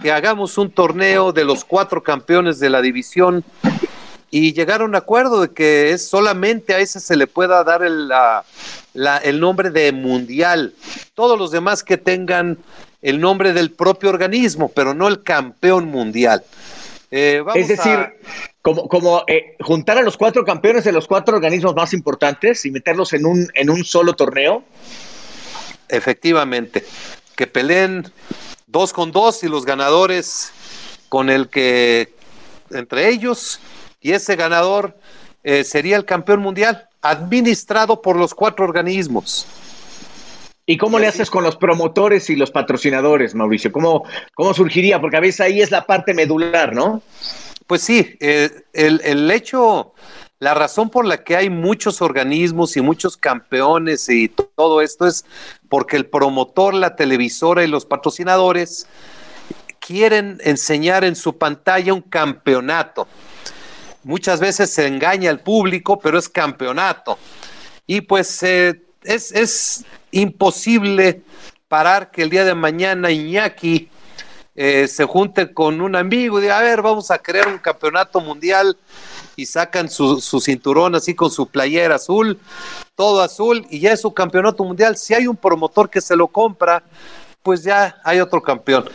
Que hagamos un torneo de los cuatro campeones de la división y llegar a un acuerdo de que es solamente a ese se le pueda dar el, la, la, el nombre de mundial. Todos los demás que tengan el nombre del propio organismo, pero no el campeón mundial. Eh, es decir, a... como, como eh, juntar a los cuatro campeones de los cuatro organismos más importantes y meterlos en un, en un solo torneo. Efectivamente, que peleen dos con dos y los ganadores con el que entre ellos y ese ganador eh, sería el campeón mundial, administrado por los cuatro organismos. ¿Y cómo le haces con los promotores y los patrocinadores, Mauricio? ¿Cómo, cómo surgiría? Porque a veces ahí es la parte medular, ¿no? Pues sí, eh, el, el, hecho, la razón por la que hay muchos organismos y muchos campeones y todo esto es porque el promotor, la televisora y los patrocinadores quieren enseñar en su pantalla un campeonato. Muchas veces se engaña al público, pero es campeonato. Y pues eh, es, es imposible parar que el día de mañana Iñaki eh, se junte con un amigo y diga, a ver, vamos a crear un campeonato mundial y sacan su, su, cinturón así con su playera azul, todo azul, y ya es su campeonato mundial. Si hay un promotor que se lo compra, pues ya hay otro campeón.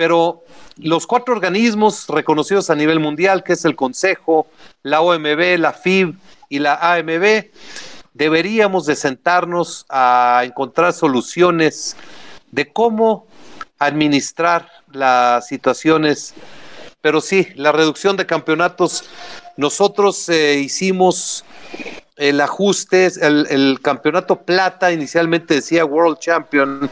Pero los cuatro organismos reconocidos a nivel mundial, que es el Consejo, la OMB, la FIB y la AMB, deberíamos de sentarnos a encontrar soluciones de cómo administrar las situaciones. Pero sí, la reducción de campeonatos, nosotros eh, hicimos el ajuste, el, el, campeonato plata inicialmente decía World Champion,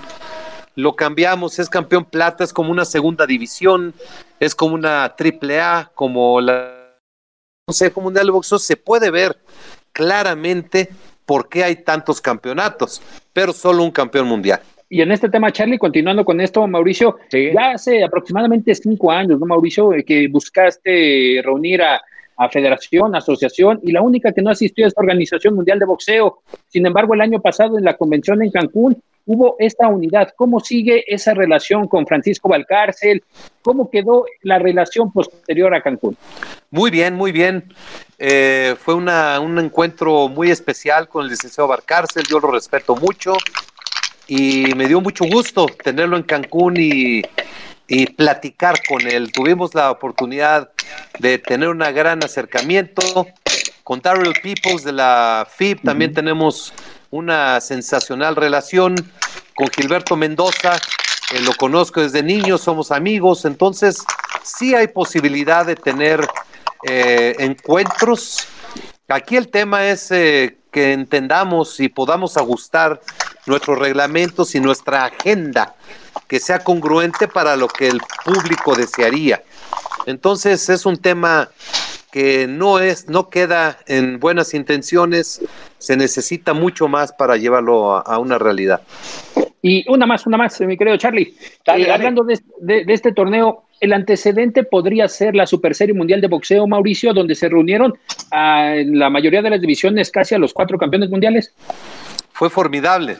lo cambiamos, es campeón plata, es como una segunda división, es como una triple A, como la Consejo Mundial de Boxeo, se puede ver claramente por qué hay tantos campeonatos, pero solo un campeón mundial. Y en este tema, Charlie, continuando con esto, Mauricio, sí. ya hace aproximadamente cinco años, ¿no, Mauricio? Que buscaste reunir a, a federación, asociación, y la única que no asistió es la Organización Mundial de Boxeo. Sin embargo, el año pasado en la convención en Cancún hubo esta unidad. ¿Cómo sigue esa relación con Francisco Valcárcel? ¿Cómo quedó la relación posterior a Cancún? Muy bien, muy bien. Eh, fue una, un encuentro muy especial con el licenciado Valcárcel, yo lo respeto mucho y me dio mucho gusto tenerlo en Cancún y, y platicar con él. Tuvimos la oportunidad de tener un gran acercamiento. Con Darrell Peoples de la FIB también uh -huh. tenemos una sensacional relación. Con Gilberto Mendoza, eh, lo conozco desde niño, somos amigos, entonces sí hay posibilidad de tener eh, encuentros. Aquí el tema es eh, que entendamos y podamos ajustar nuestros reglamentos y nuestra agenda que sea congruente para lo que el público desearía. Entonces es un tema que no es, no queda en buenas intenciones, se necesita mucho más para llevarlo a, a una realidad. Y una más, una más, mi querido Charlie. Dale, eh, dale. Hablando de, de, de, este torneo, el antecedente podría ser la Super Serie Mundial de Boxeo, Mauricio, donde se reunieron a la mayoría de las divisiones casi a los cuatro campeones mundiales. Fue formidable.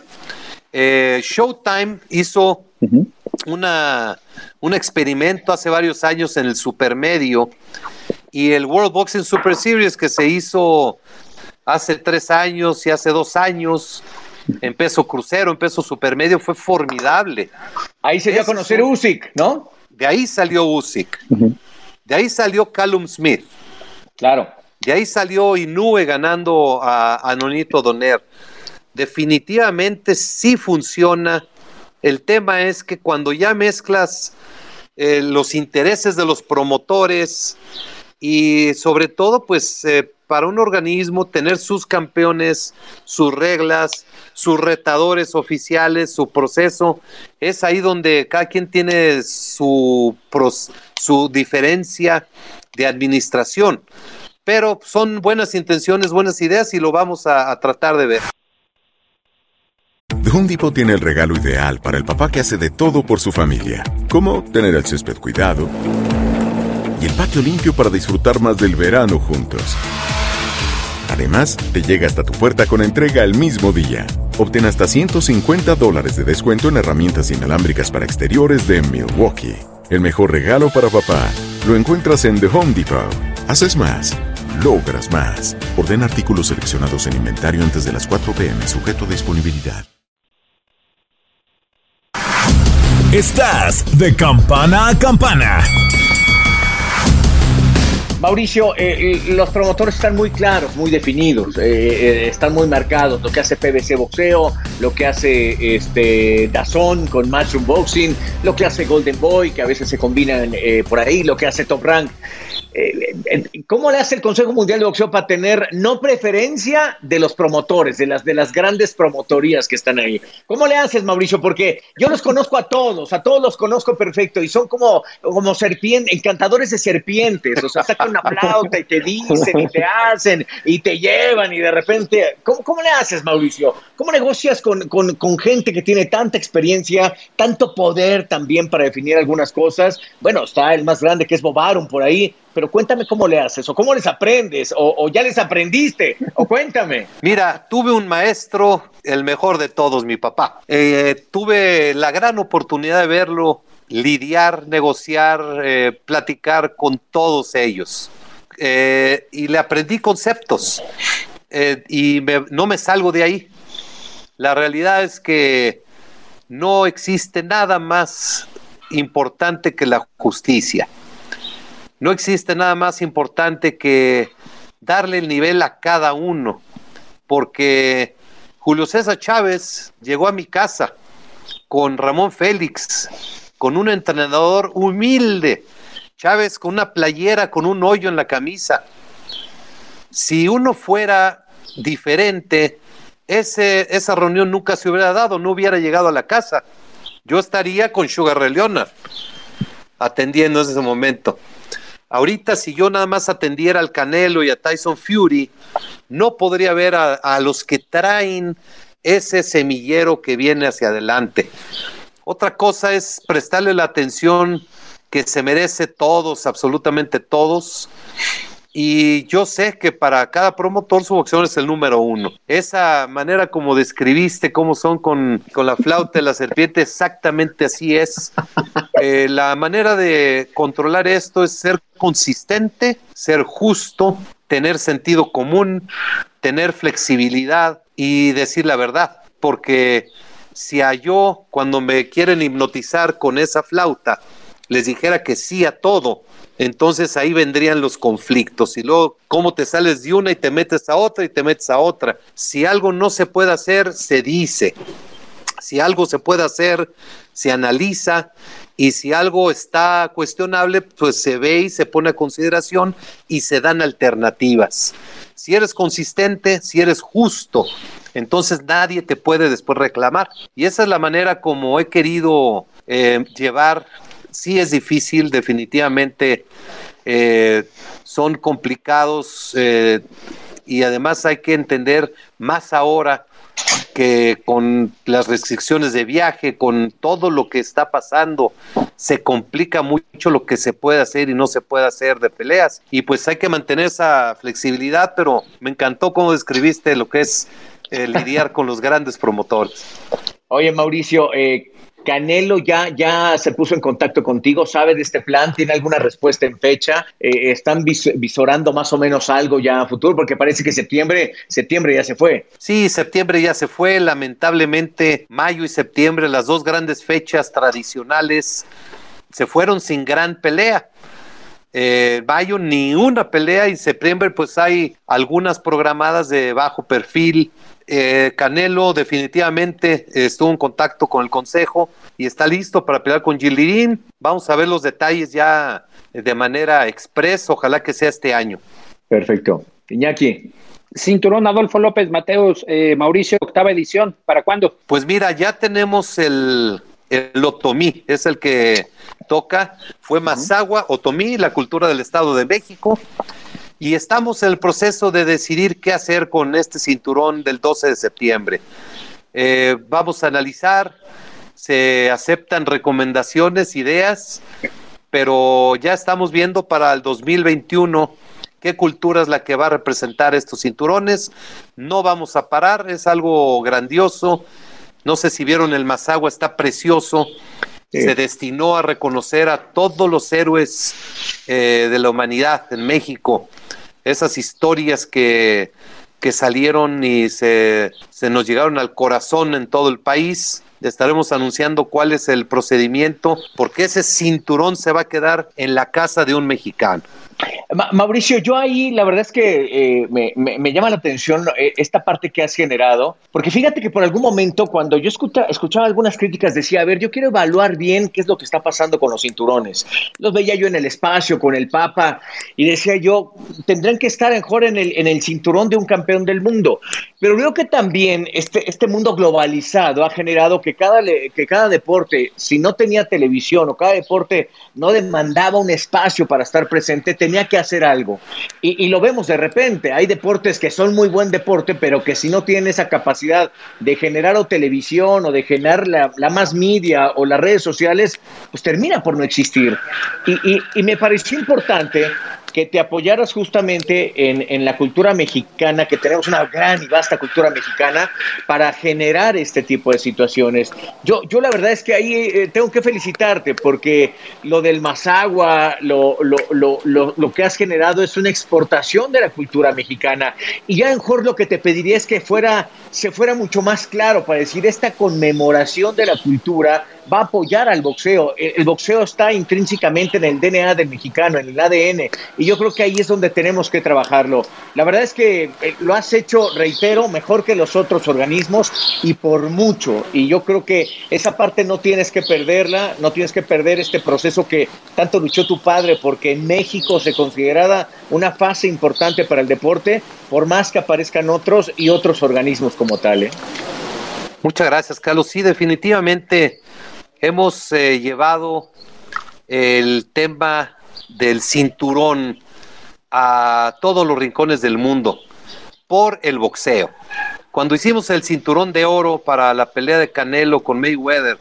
Eh, Showtime hizo uh -huh. una, un experimento hace varios años en el supermedio y el World Boxing Super Series que se hizo hace tres años y hace dos años en peso crucero, en peso supermedio, fue formidable. Ahí se dio a conocer Usyk, ¿no? De ahí salió Usyk. De ahí salió Callum Smith. Claro. De ahí salió Inoue ganando a, Nonito Doner. Definitivamente sí funciona. El tema es que cuando ya mezclas eh, los intereses de los promotores y sobre todo, pues eh, para un organismo tener sus campeones, sus reglas, sus retadores oficiales, su proceso, es ahí donde cada quien tiene su, su diferencia de administración. Pero son buenas intenciones, buenas ideas y lo vamos a, tratar de ver. The Home tiene el regalo ideal para el papá que hace de todo por su familia, como tener el césped cuidado y el patio limpio para disfrutar más del verano juntos. Además, te llega hasta tu puerta con entrega el mismo día. Obtén hasta 150 dólares de descuento en herramientas inalámbricas para exteriores de Milwaukee. El mejor regalo para papá lo encuentras en The Home Depot. Haces más, logras más. Orden artículos seleccionados en inventario antes de las 4 pm, sujeto a disponibilidad. Estás de campana a campana. Mauricio, eh, eh, los promotores están muy claros, muy definidos, eh, están muy marcados. Lo que hace PBC Boxeo, lo que hace este Dazón con Matchroom Boxing, lo que hace Golden Boy, que a veces se combinan por ahí, lo que hace Top Rank. Eh, eh, ¿Cómo le hace el Consejo Mundial de Boxeo para tener no preferencia de los promotores, de las, de las grandes promotorías que están ahí? ¿Cómo le haces, Mauricio? Porque yo los conozco a todos, a todos los conozco perfecto y son como, como serpientes, encantadores de serpientes. O sea, sacan una flauta y te dicen y te hacen y te llevan y de repente. ¿Cómo, cómo le haces, Mauricio? ¿Cómo negocias con, con, con gente que tiene tanta experiencia, tanto poder también para definir algunas cosas? Bueno, está el más grande que es Bobaron por ahí pero cuéntame cómo le haces, o cómo les aprendes, o, ya les aprendiste, o cuéntame. Mira, tuve un maestro, el mejor de todos, mi papá. Eh, tuve la gran oportunidad de verlo lidiar, negociar, eh, platicar con todos ellos. Eh, y le aprendí conceptos y no me salgo de ahí. La realidad es que no existe nada más importante que la justicia. No existe nada más importante que darle el nivel a cada uno, porque Julio César Chávez llegó a mi casa con Ramón Félix, con un entrenador humilde, Chávez con una playera con un hoyo en la camisa. Si uno fuera diferente, ese, esa reunión nunca se hubiera dado, no hubiera llegado a la casa. Yo estaría con Sugar Ray Leonard atendiendo en ese momento. Ahorita si yo nada más atendiera al Canelo y a Tyson Fury, no podría ver a, los que traen ese semillero que viene hacia adelante. Otra cosa es prestarle la atención que se merece todos, absolutamente todos, y yo sé que para cada promotor su boxeo es el número uno. Esa manera como describiste cómo son con, la flauta de la serpiente, exactamente así es. Eh, la manera de controlar esto es ser consistente, ser justo, tener sentido común, tener flexibilidad y decir la verdad. Porque si a yo, cuando me quieren hipnotizar con esa flauta, les dijera que sí a todo, entonces ahí vendrían los conflictos y luego cómo te sales de una y te metes a otra y te metes a otra. Si algo no se puede hacer, se dice. Si algo se puede hacer, se analiza y si algo está cuestionable, pues se ve y se pone a consideración y se dan alternativas. Si eres consistente, si eres justo, entonces nadie te puede después reclamar. Y esa es la manera como he querido eh, llevar sí es difícil, definitivamente eh, son complicados eh, y además hay que entender más ahora que con las restricciones de viaje, con todo lo que está pasando, se complica mucho lo que se puede hacer y no se puede hacer de peleas. Y pues hay que mantener esa flexibilidad, pero me encantó cómo describiste lo que es eh, lidiar con los grandes promotores. Oye, Mauricio, Canelo ya, ya se puso en contacto contigo, sabe de este plan, tiene alguna respuesta en fecha, eh, están visorando más o menos algo ya a futuro, porque parece que septiembre, septiembre ya se fue. Sí, septiembre ya se fue, lamentablemente mayo y septiembre, las dos grandes fechas tradicionales, se fueron sin gran pelea. Eh, mayo ni una pelea y septiembre pues hay algunas programadas de bajo perfil eh, Canelo definitivamente estuvo en contacto con el consejo y está listo para pelear con Gilirín. Vamos a ver los detalles ya de manera express. Ojalá que sea este año. Perfecto. Iñaki. Cinturón Adolfo López Mateos, eh, Mauricio, octava edición. ¿Para cuándo? Pues mira, ya tenemos el, el Otomí, es el que toca. Fue Mazagua, Otomí, la cultura del Estado de México y estamos en el proceso de decidir qué hacer con este cinturón del 12 de septiembre. Eh, vamos a analizar, se aceptan recomendaciones, ideas, pero ya estamos viendo para el 2021 qué cultura es la que va a representar estos cinturones. No vamos a parar, es algo grandioso. No sé si vieron el Mazagua, está precioso. Se destinó a reconocer a todos los héroes eh, de la humanidad en México esas historias que, que salieron y se, se nos llegaron al corazón en todo el país. Estaremos anunciando cuál es el procedimiento, porque ese cinturón se va a quedar en la casa de un mexicano. Mauricio, yo ahí la verdad es que eh, me, llama la atención eh, esta parte que has generado, porque fíjate que por algún momento cuando yo escuchaba algunas críticas decía, a ver, yo quiero evaluar bien qué es lo que está pasando con los cinturones. Los veía yo en el espacio con el Papa y decía yo, tendrán que estar mejor en el, en el cinturón de un campeón del mundo. Pero veo que también este, este mundo globalizado ha generado que cada, que cada deporte, si no tenía televisión o cada deporte no demandaba un espacio para estar presente, tenía que hacer algo. Y, lo vemos de repente. Hay deportes que son muy buen deporte, pero que si no tienen esa capacidad de generar o televisión o de generar la, más media o las redes sociales, pues termina por no existir. y, y me pareció importante que te apoyaras justamente en, la cultura mexicana, que tenemos una gran y vasta cultura mexicana, para generar este tipo de situaciones. Yo, yo la verdad es que ahí eh, tengo que felicitarte, porque lo del Mazagua, lo, lo, lo, lo, que has generado es una exportación de la cultura mexicana. Y ya mejor lo que te pediría es que fuera, se fuera mucho más claro para decir esta conmemoración de la cultura va a apoyar al boxeo. El, boxeo está intrínsecamente en el DNA del mexicano, en el ADN, y yo creo que ahí es donde tenemos que trabajarlo. La verdad es que eh, lo has hecho, reitero, mejor que los otros organismos y por mucho. Y yo creo que esa parte no tienes que perderla, no tienes que perder este proceso que tanto luchó tu padre, porque en México se consideraba una fase importante para el deporte, por más que aparezcan otros y otros organismos como tal. ¿eh? Muchas gracias, Carlos. Sí, definitivamente hemos eh, llevado el tema del cinturón a todos los rincones del mundo por el boxeo. Cuando hicimos el cinturón de oro para la pelea de Canelo con Mayweather,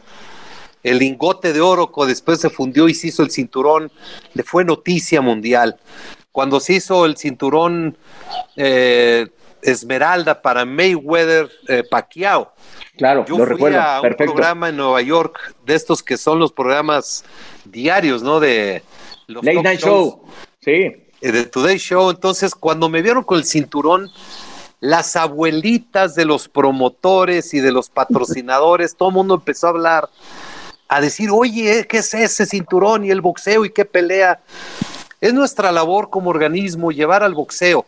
el lingote de oro que después se fundió y se hizo el cinturón, le fue noticia mundial. Cuando se hizo el cinturón eh, Esmeralda para Mayweather eh, Pacquiao, Claro, Yo lo fui recuerdo. a un programa en Nueva York de estos que son los programas diarios, ¿no? De los Late Night Show. Sí. Eh, de Today Show. Entonces, cuando me vieron con el cinturón, las abuelitas de los promotores y de los patrocinadores, todo el mundo empezó a hablar, a decir, oye, ¿qué es ese cinturón y el boxeo y qué pelea? Es nuestra labor como organismo llevar al boxeo,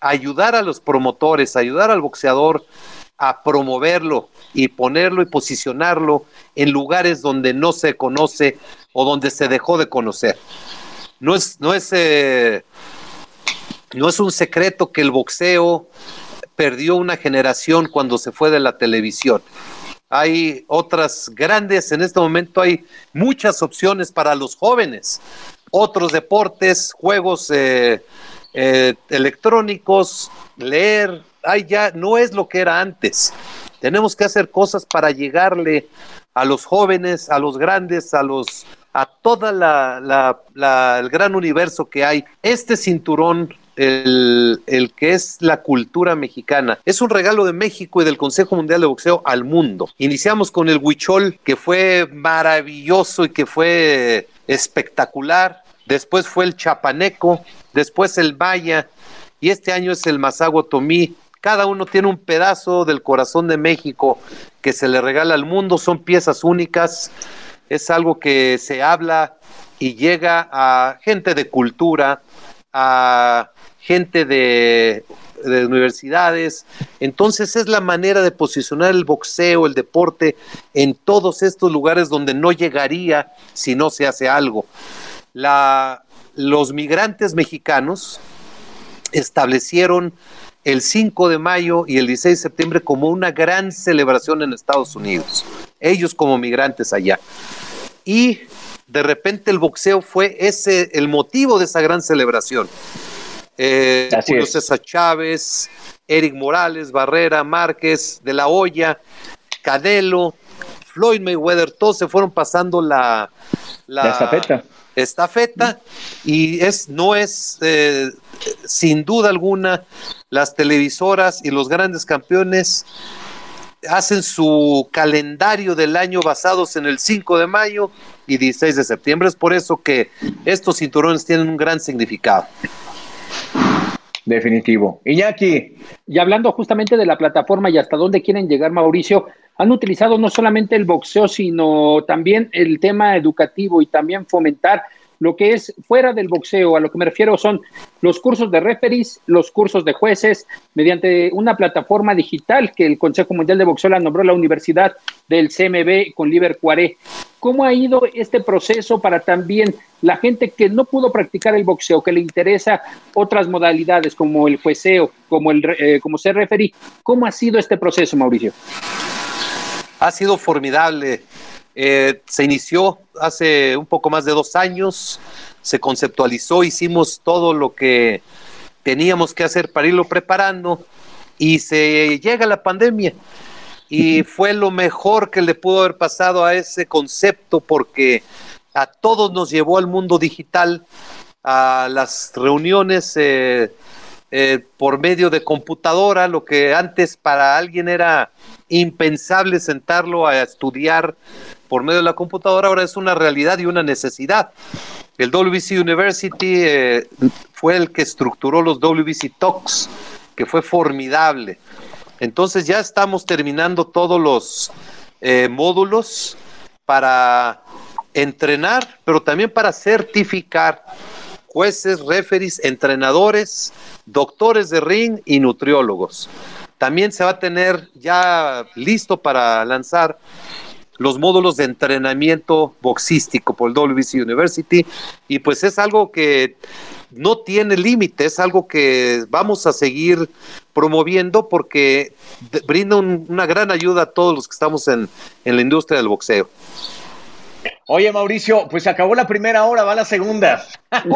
ayudar a los promotores, ayudar al boxeador a promoverlo y ponerlo y posicionarlo en lugares donde no se conoce o donde se dejó de conocer. No es, no es, eh, no es un secreto que el boxeo perdió una generación cuando se fue de la televisión. Hay otras grandes, en este momento hay muchas opciones para los jóvenes, otros deportes, juegos eh, eh, electrónicos, leer, ay, ya no es lo que era antes. Tenemos que hacer cosas para llegarle a los jóvenes, a los grandes, a los a toda la, el gran universo que hay. Este cinturón el, el, que es la cultura mexicana. Es un regalo de México y del Consejo Mundial de Boxeo al mundo. Iniciamos con el huichol, que fue maravilloso y que fue espectacular. Después fue el chapaneco, después el maya y este año es el masago tomí. Cada uno tiene un pedazo del corazón de México que se le regala al mundo. Son piezas únicas. Es algo que se habla y llega a gente de cultura, a gente de, universidades. Entonces es la manera de posicionar el boxeo, el deporte, en todos estos lugares donde no llegaría si no se hace algo. Los migrantes mexicanos establecieron el 5 de mayo y el 16 de septiembre como una gran celebración en Estados Unidos, ellos como migrantes allá. Y de repente el boxeo fue ese el motivo de esa gran celebración. Eh, Julio César Chávez, Eric Morales, Barrera, Márquez, De La Hoya, Cadelo, Floyd Mayweather, todos se fueron pasando la, la, estafeta. Estafeta y es, no es eh, sin duda alguna las televisoras y los grandes campeones hacen su calendario del año basados en el 5 de mayo y 16 de septiembre. Es por eso que estos cinturones tienen un gran significado. Definitivo. Iñaki. Y hablando justamente de la plataforma y hasta dónde quieren llegar, Mauricio, han utilizado no solamente el boxeo, sino también el tema educativo y también fomentar lo que es fuera del boxeo, a lo que me refiero son los cursos de referees, los cursos de jueces, mediante una plataforma digital que el Consejo Mundial de Boxeo la nombró la Universidad del CMB con Liber Cuaré. ¿Cómo ha ido este proceso para también la gente que no pudo practicar el boxeo, que le interesa otras modalidades como el jueceo, como, el, eh, como ser referee? ¿Cómo ha sido este proceso, Mauricio? Ha sido formidable. Eh, se inició hace un poco más de dos años, se conceptualizó, hicimos todo lo que teníamos que hacer para irlo preparando y se llega la pandemia. Y fue lo mejor que le pudo haber pasado a ese concepto porque a todos nos llevó al mundo digital, a las reuniones eh, eh, por medio de computadora, lo que antes para alguien era impensable sentarlo a estudiar por medio de la computadora ahora es una realidad y una necesidad. El WBC University eh, fue el que estructuró los WBC Talks, que fue formidable. Entonces ya estamos terminando todos los eh, módulos para entrenar, pero también para certificar jueces, referees, entrenadores, doctores de ring y nutriólogos. También se va a tener ya listo para lanzar los módulos de entrenamiento boxístico por el WBC University y pues es algo que no tiene límite, es algo que vamos a seguir promoviendo porque brinda una gran ayuda a todos los que estamos en, en la industria del boxeo. Oye, Mauricio, pues acabó la primera hora, va la segunda.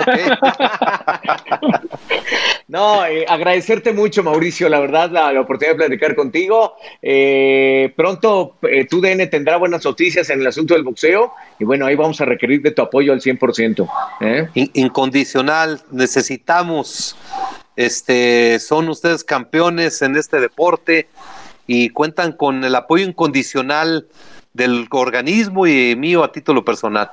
no, eh, agradecerte mucho, Mauricio, la verdad, la, oportunidad de platicar contigo. Eh, pronto eh, tu DN tendrá buenas noticias en el asunto del boxeo y bueno, ahí vamos a requerir de tu apoyo al 100%. incondicional, necesitamos, este, son ustedes campeones en este deporte y cuentan con el apoyo incondicional del organismo y mío a título personal.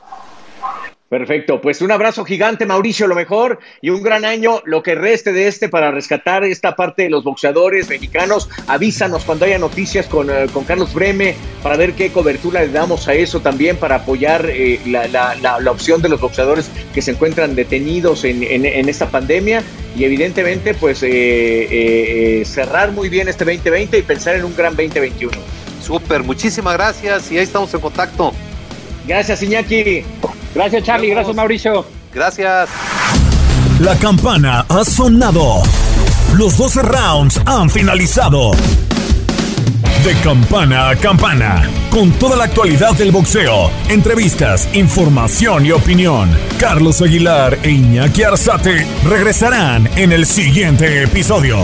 Perfecto, pues un abrazo gigante, Mauricio, lo mejor, y un gran año, lo que reste de este para rescatar esta parte de los boxeadores mexicanos. Avísanos cuando haya noticias con, eh, Carlos Breme para ver qué cobertura le damos a eso también para apoyar eh, la, opción de los boxeadores que se encuentran detenidos en, esta pandemia y evidentemente pues eh, cerrar muy bien este 2020 y pensar en un gran 2021. Súper, muchísimas gracias y ahí estamos en contacto. Gracias, Iñaki. Gracias, Charlie. Gracias, Mauricio. Gracias. La campana ha sonado. Los 12 rounds han finalizado. De campana a campana, con toda la actualidad del boxeo, entrevistas, información y opinión. Carlos Aguilar e Iñaki Arzate regresarán en el siguiente episodio.